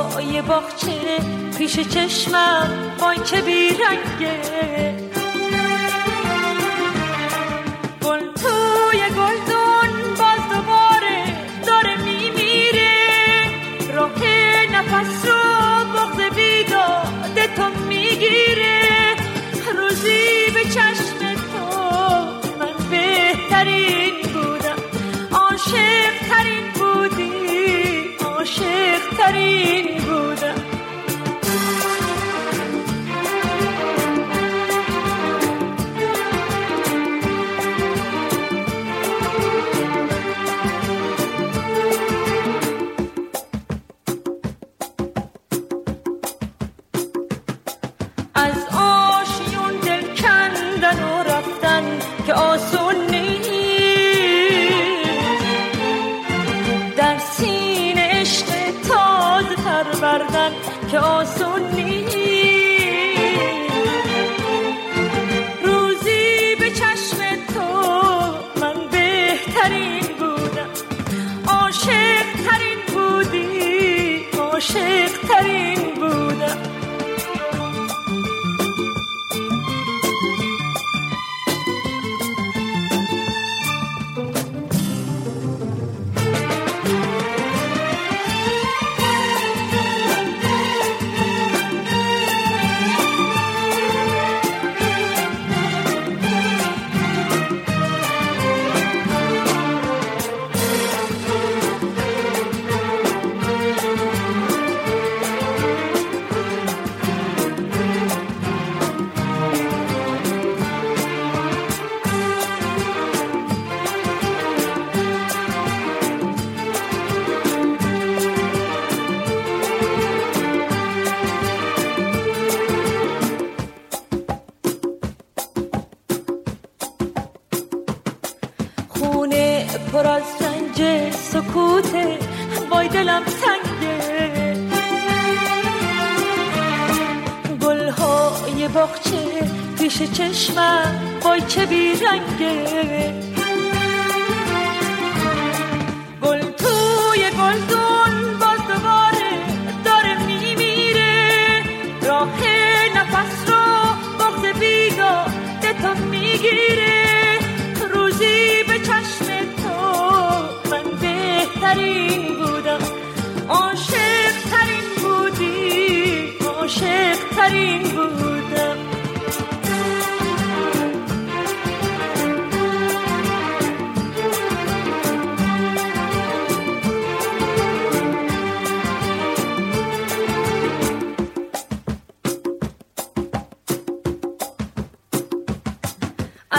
زیبای باغچه پیش چشمم بانچه بیرنگه. گل توی گلدون باز دوباره داره میمیره. راه نفس رو بغض بیداد تو می‌گیره. روزی به چشم تو من بهترین नींबू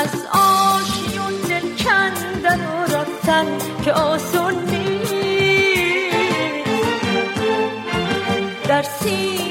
از آشیون دل کندن و رفتن که آسون نیست در سی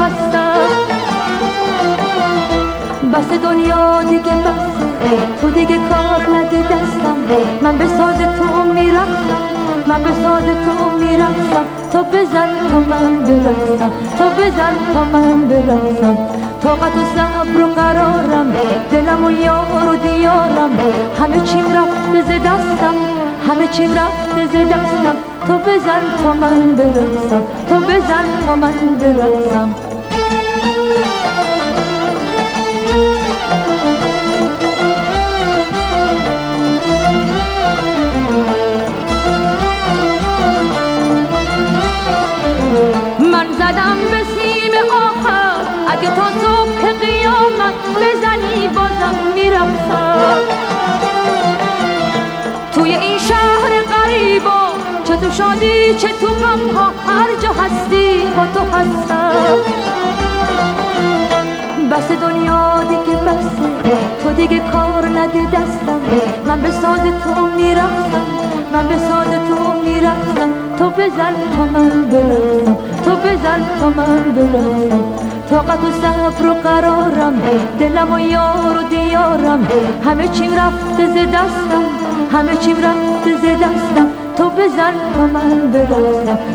هستم بس دنیا دیگه بس تو دیگه کار نده دستم من به ساز تو می‌رفتم من به ساز تو می‌رفتم تو بزن من برسم تو بزن من برسم طاقت و صبر و قرارم دلم و یار و دیارم همه چیم رفته ز دستم همه چیم رفته ز دستم تو بزن من برسم تو بزن من برسم شادی چه تو غم ها هر جا هستی با تو هستم. بس دنیا دیگه بسه تو دیگه کار نده دستم. من به ساز تو می‌رفتم من به ساز تو می‌رفتم. تو بزن تا من برسم تو بزن تا من برسم طاقت و صبر و قرارم دلم و یار و دیارم. همه چیم رفته ز دستم همه چیم رفته ز دستم. تو بزن تا من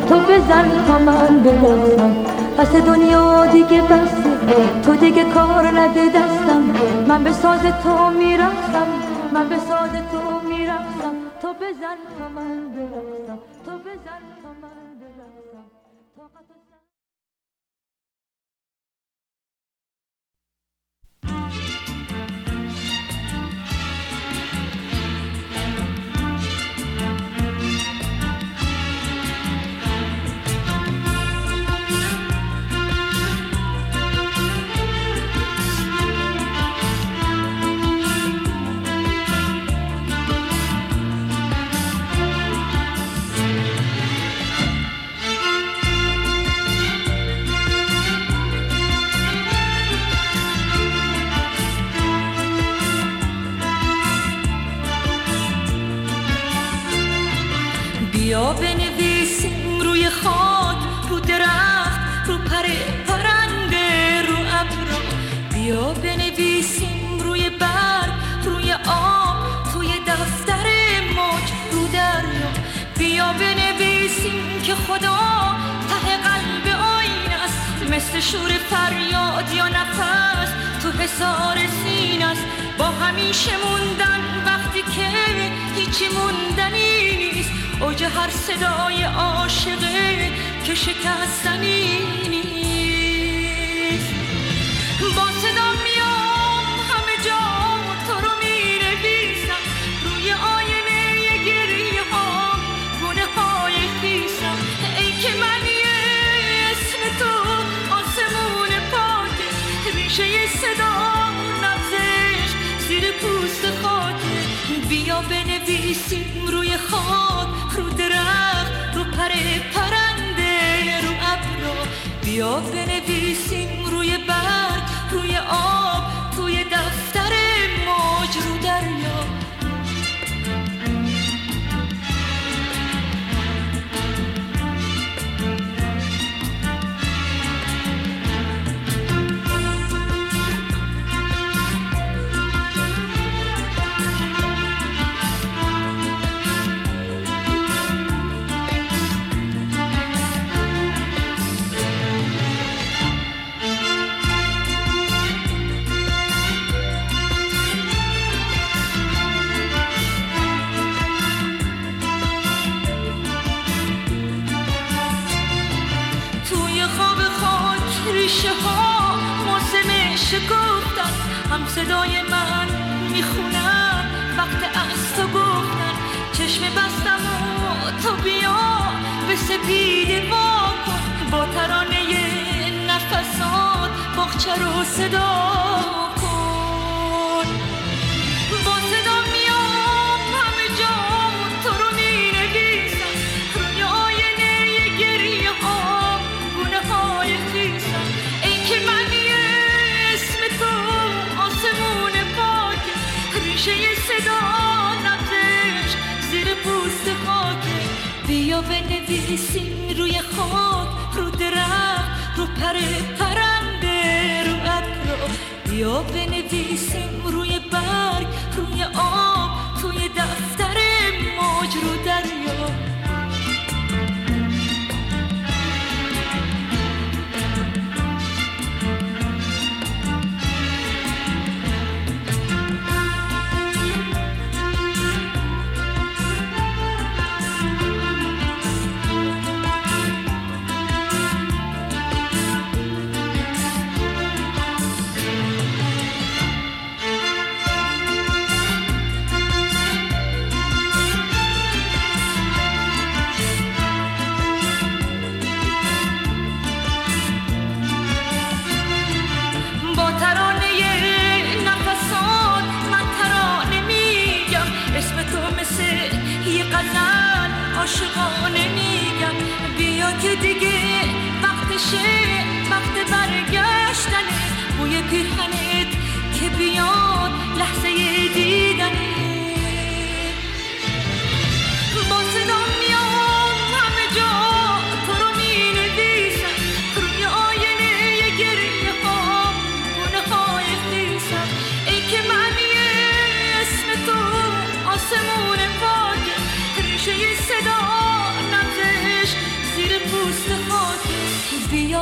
تو بزن تا من برسم پس دنیا دیگه بسه تو دیگه کار نده دستم. من به ساز تو می‌رفتم من به ساز تو می‌رفتم. تو بزن تا من برسم تو بزن شور فریاد یا نفس تو حسار سین است. با همیشه موندن وقتی که هیچی موندنی نیست. اوج هر صدای عاشقه که شکستنی نیست. ریشه صدا نبزش زیر پوست خاکه بیا بنویسیم روی خاک رو درخت رو پر پرنده رو ابرا. بیا بنویسیم هم صدای من می‌خونن. وقت از تو گفتن. چشم بستم و تو بیا به سپیده وا کن. با ترانه نفسات باغچه رو صدا. پر پرنده رو ابر بیا بنویسیم روی عاشقانه میگم. بیا که دیگه وقتشه وقت برگشتنه. بوی پیرهنت که بیاد لحظه دیدنه. با صدا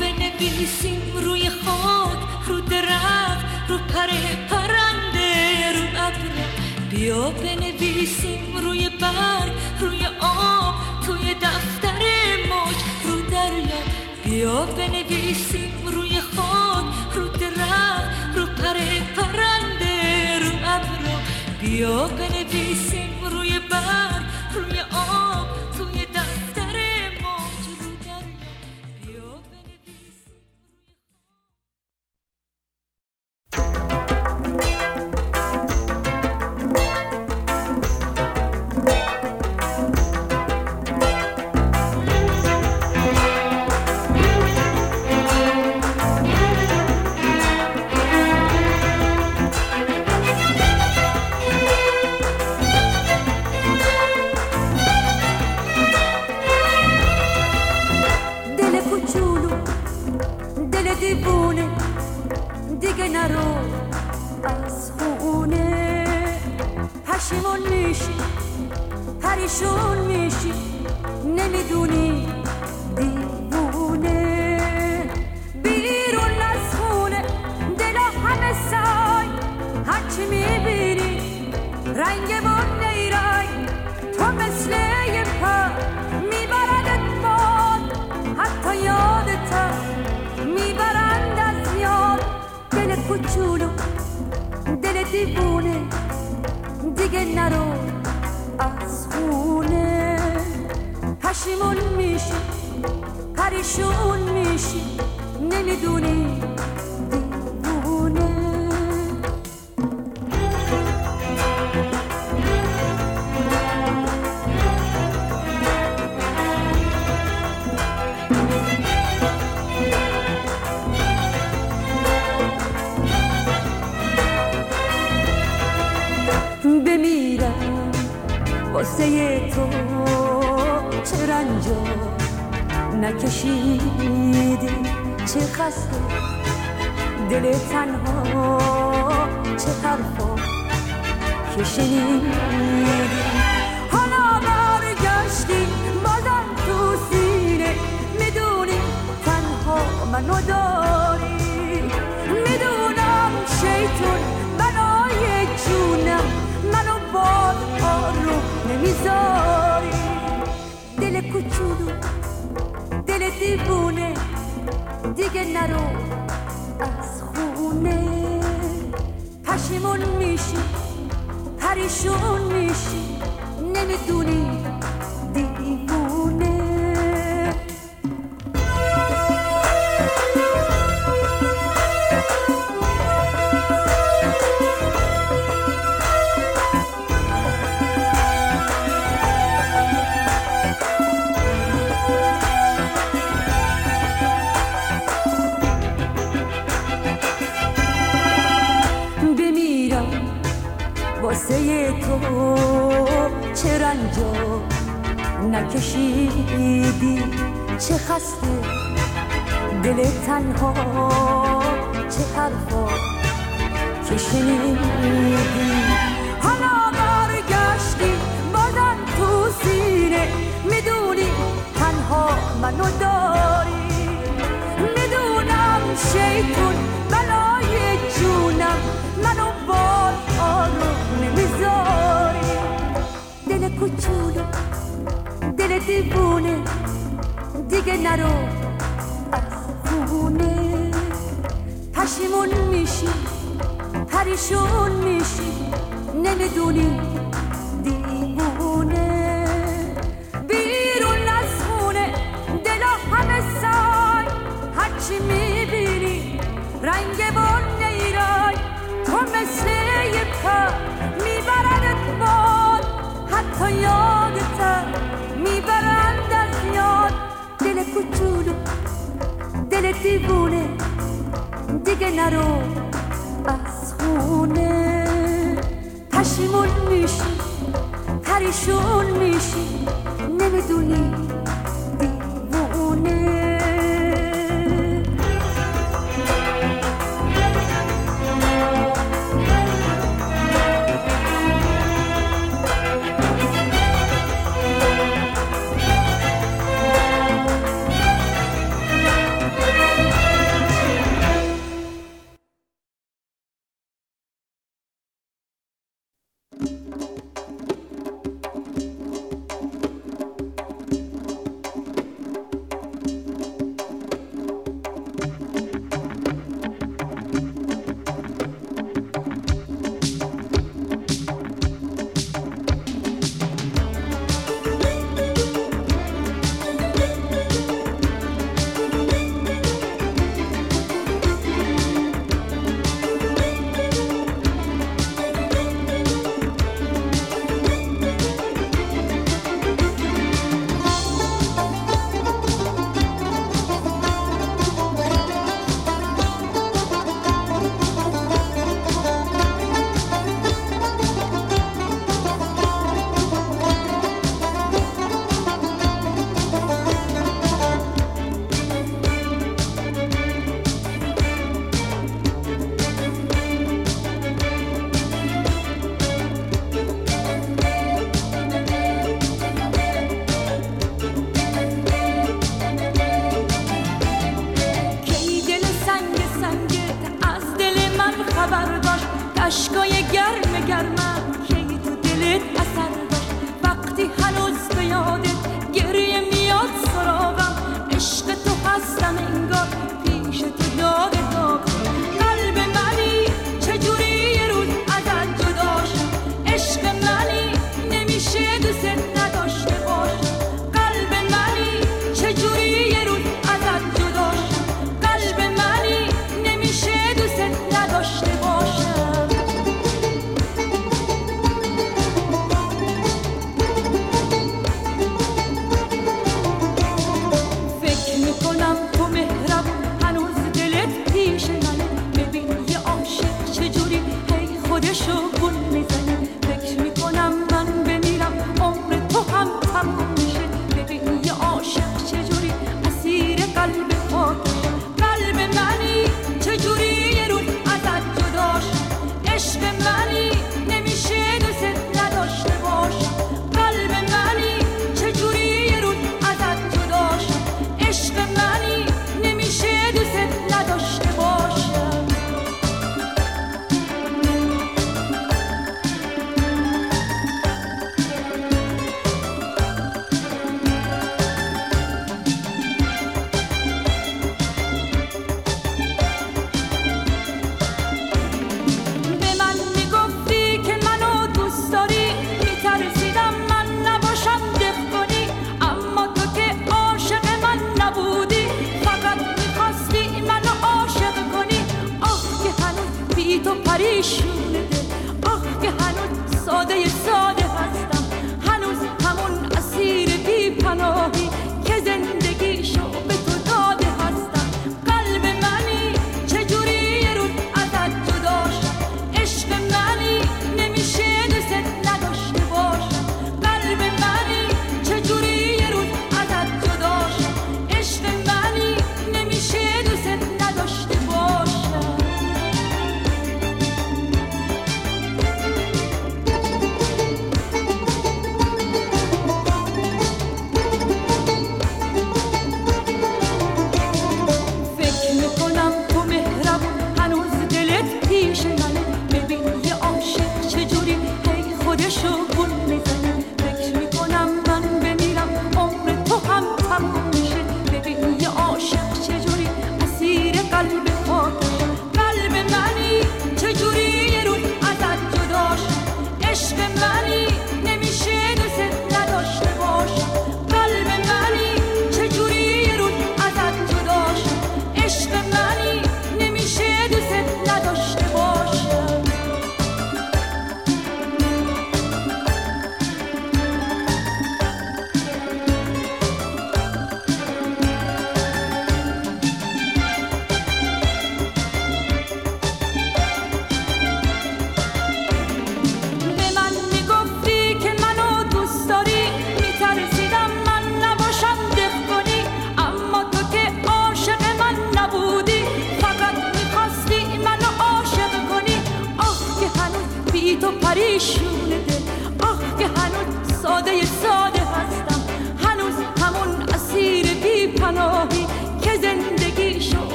بنویسیم روی خاک رو درخت رو پر پرنده رو ابر. بیا بنویسیم روی برگ روی آب توی دفتر موج رو دریا. بیا بنویسیم روی خاک رو درخت رو پر پرنده رو ابر. بیا بنویسیم منو داری. می‌دونم شیطون بنای جونم. منو باد آروم نمی‌ذاری. دل کوچولو دل دیوونه دیگه نرو از خونه. پشیمون میشی پریشون میشی. نمی‌دونی نکشیدی. چه خسته. دل تنها. چه حرفا. که شنیدی. حالا برگشتی. بازم تو سینه می‌دونی تنها منو داری. دیوونه. دیگه نرو. از خونه. پشیمون میشی. پریشون میشی. نمی‌دونی. دیوونه دیگه نرو از خونه. پشیمون میشی پریشون میشی نمی‌دونی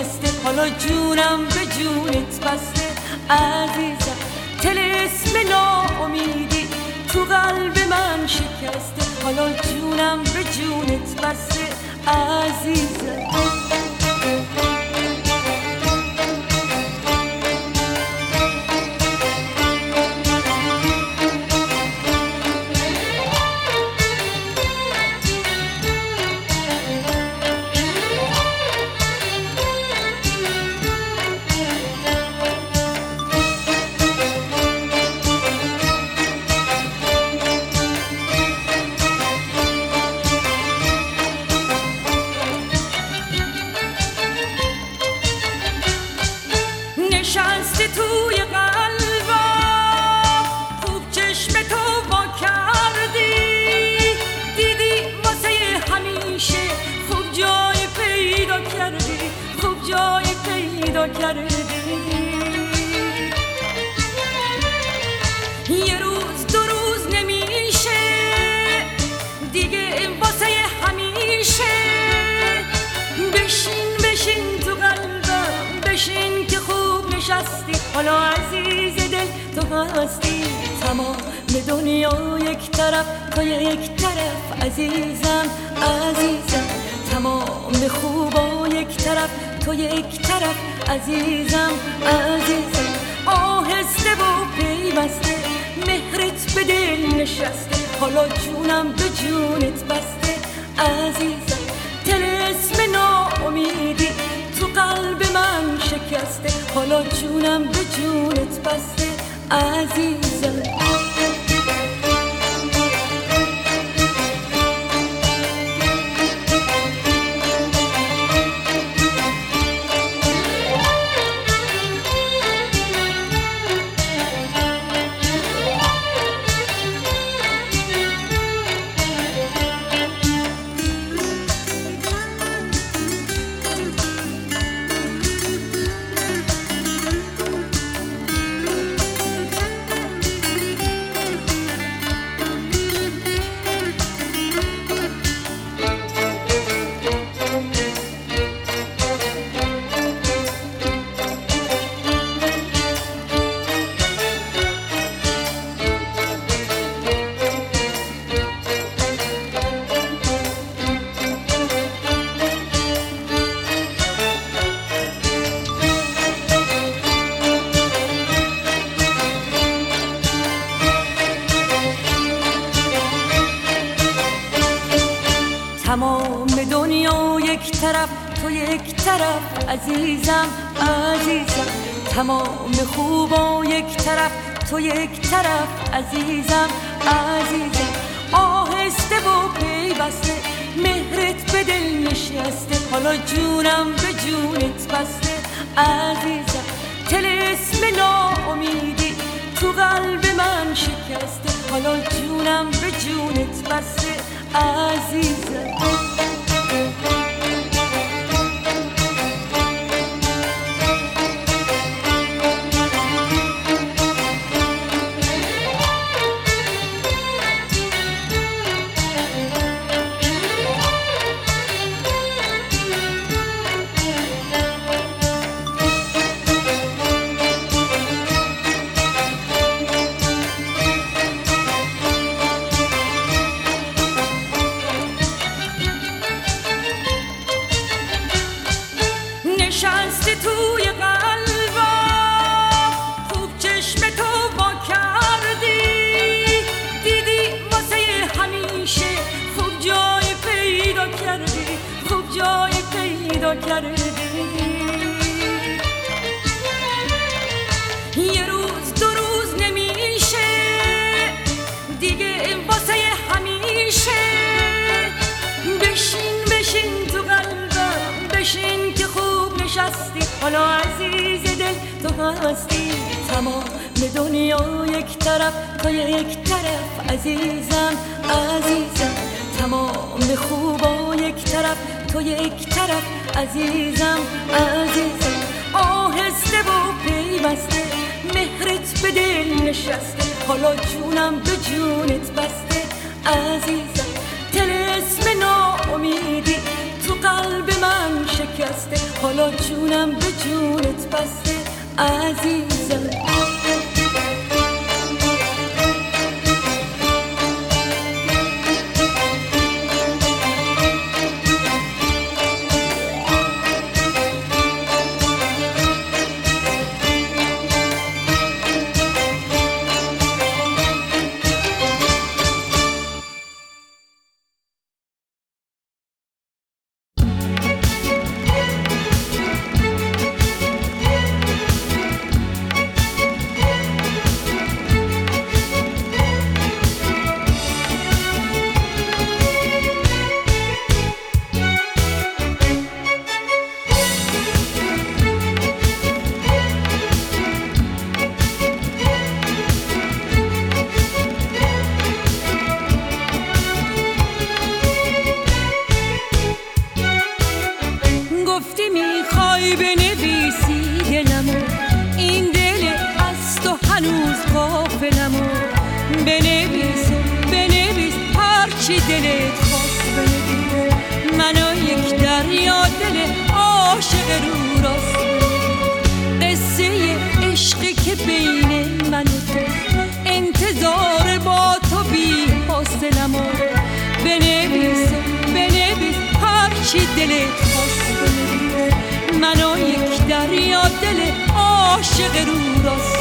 شکسته حالا جونم به جونت بسته. عزیزم تلسم ناامیدی تو قلب من شکسته. حالا جونم به جونت بسته. عزیزم. بجونم به جونت بسته عزیز عزیزه آهسته و پیوسته مهرت به دل نشسته حالا جونم به جونت بسته. عزیزم تلسم ناامیدی تو قلب من شکسته حالا جونم به جونت بسته. عزیزه همه خوبا یک طرف تو یک طرف. عزیزم عزیزم آهسته و پیوسته. مهرت به دل نشسته حالا جونم به جونت بسته. عزیزم تلسم ناامیدی تو قلب من شکسته. حالا جونم به جونت بسته. عزیزم. gururası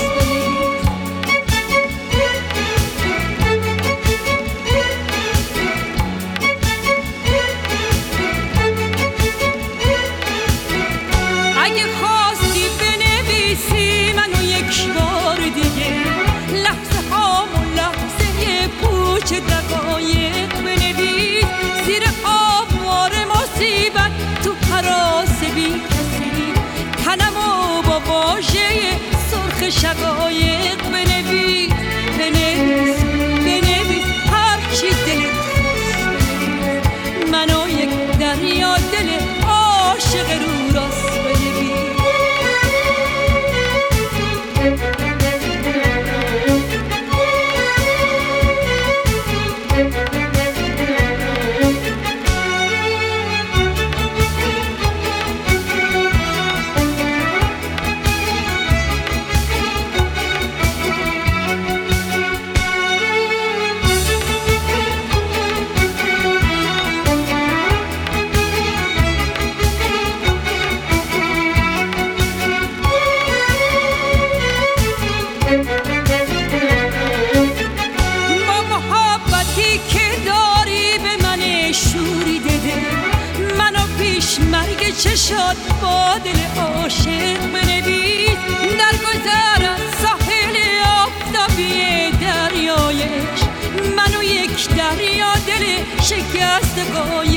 Just has de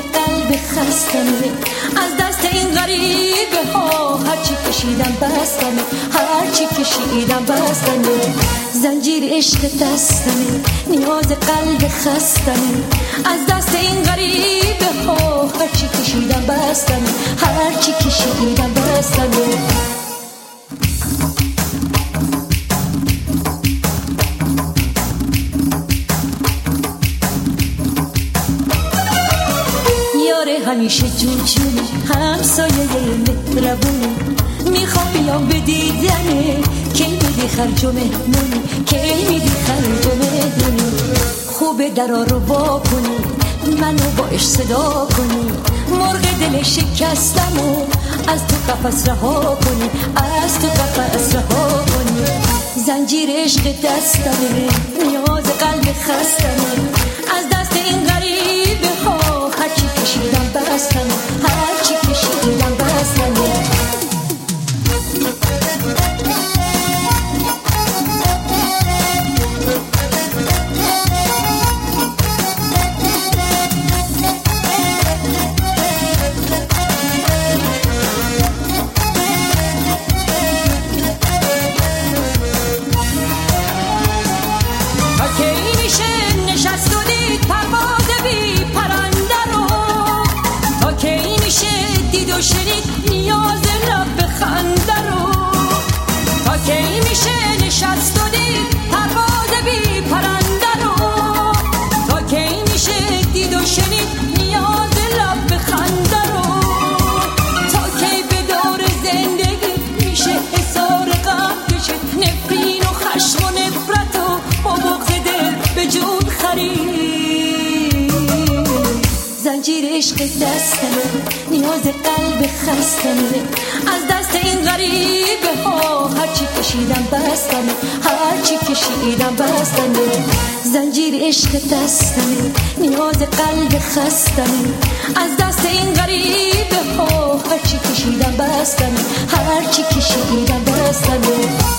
قلب خستمه از دست این غریبه ها هرچی کشیدم بستمه هرچی کشیدم بستمه زنجیر عشق دستمه نیاز قلب خستمه از دست این غریبه ها هرچی کشیدم بستمه هرچی کشیدم بستمه همیشه جون همسایه مهربونی می‌خوام بیام به دیدنه کی میدی خرج مهمونی کی میدی خرج مهمونی خوبه درا رو با کنی منو با صدا کنی. مرغ دل شکستم و از تو قفص رها کنی از تو قفص رها کنی. زنجیر عشق دستمه نیاز قلب خستمه. کشیدم بستم عشق دستمه نیاز قلب خستمه از دست این غریبه ها هرچی کشیدم بستمه هرچی کشیدم بستمه زنجیر عشق دستمه نیاز قلب خستمه از دست این غریبه ها هرچی کشیدم بستمه هرچی کشیدم بستمه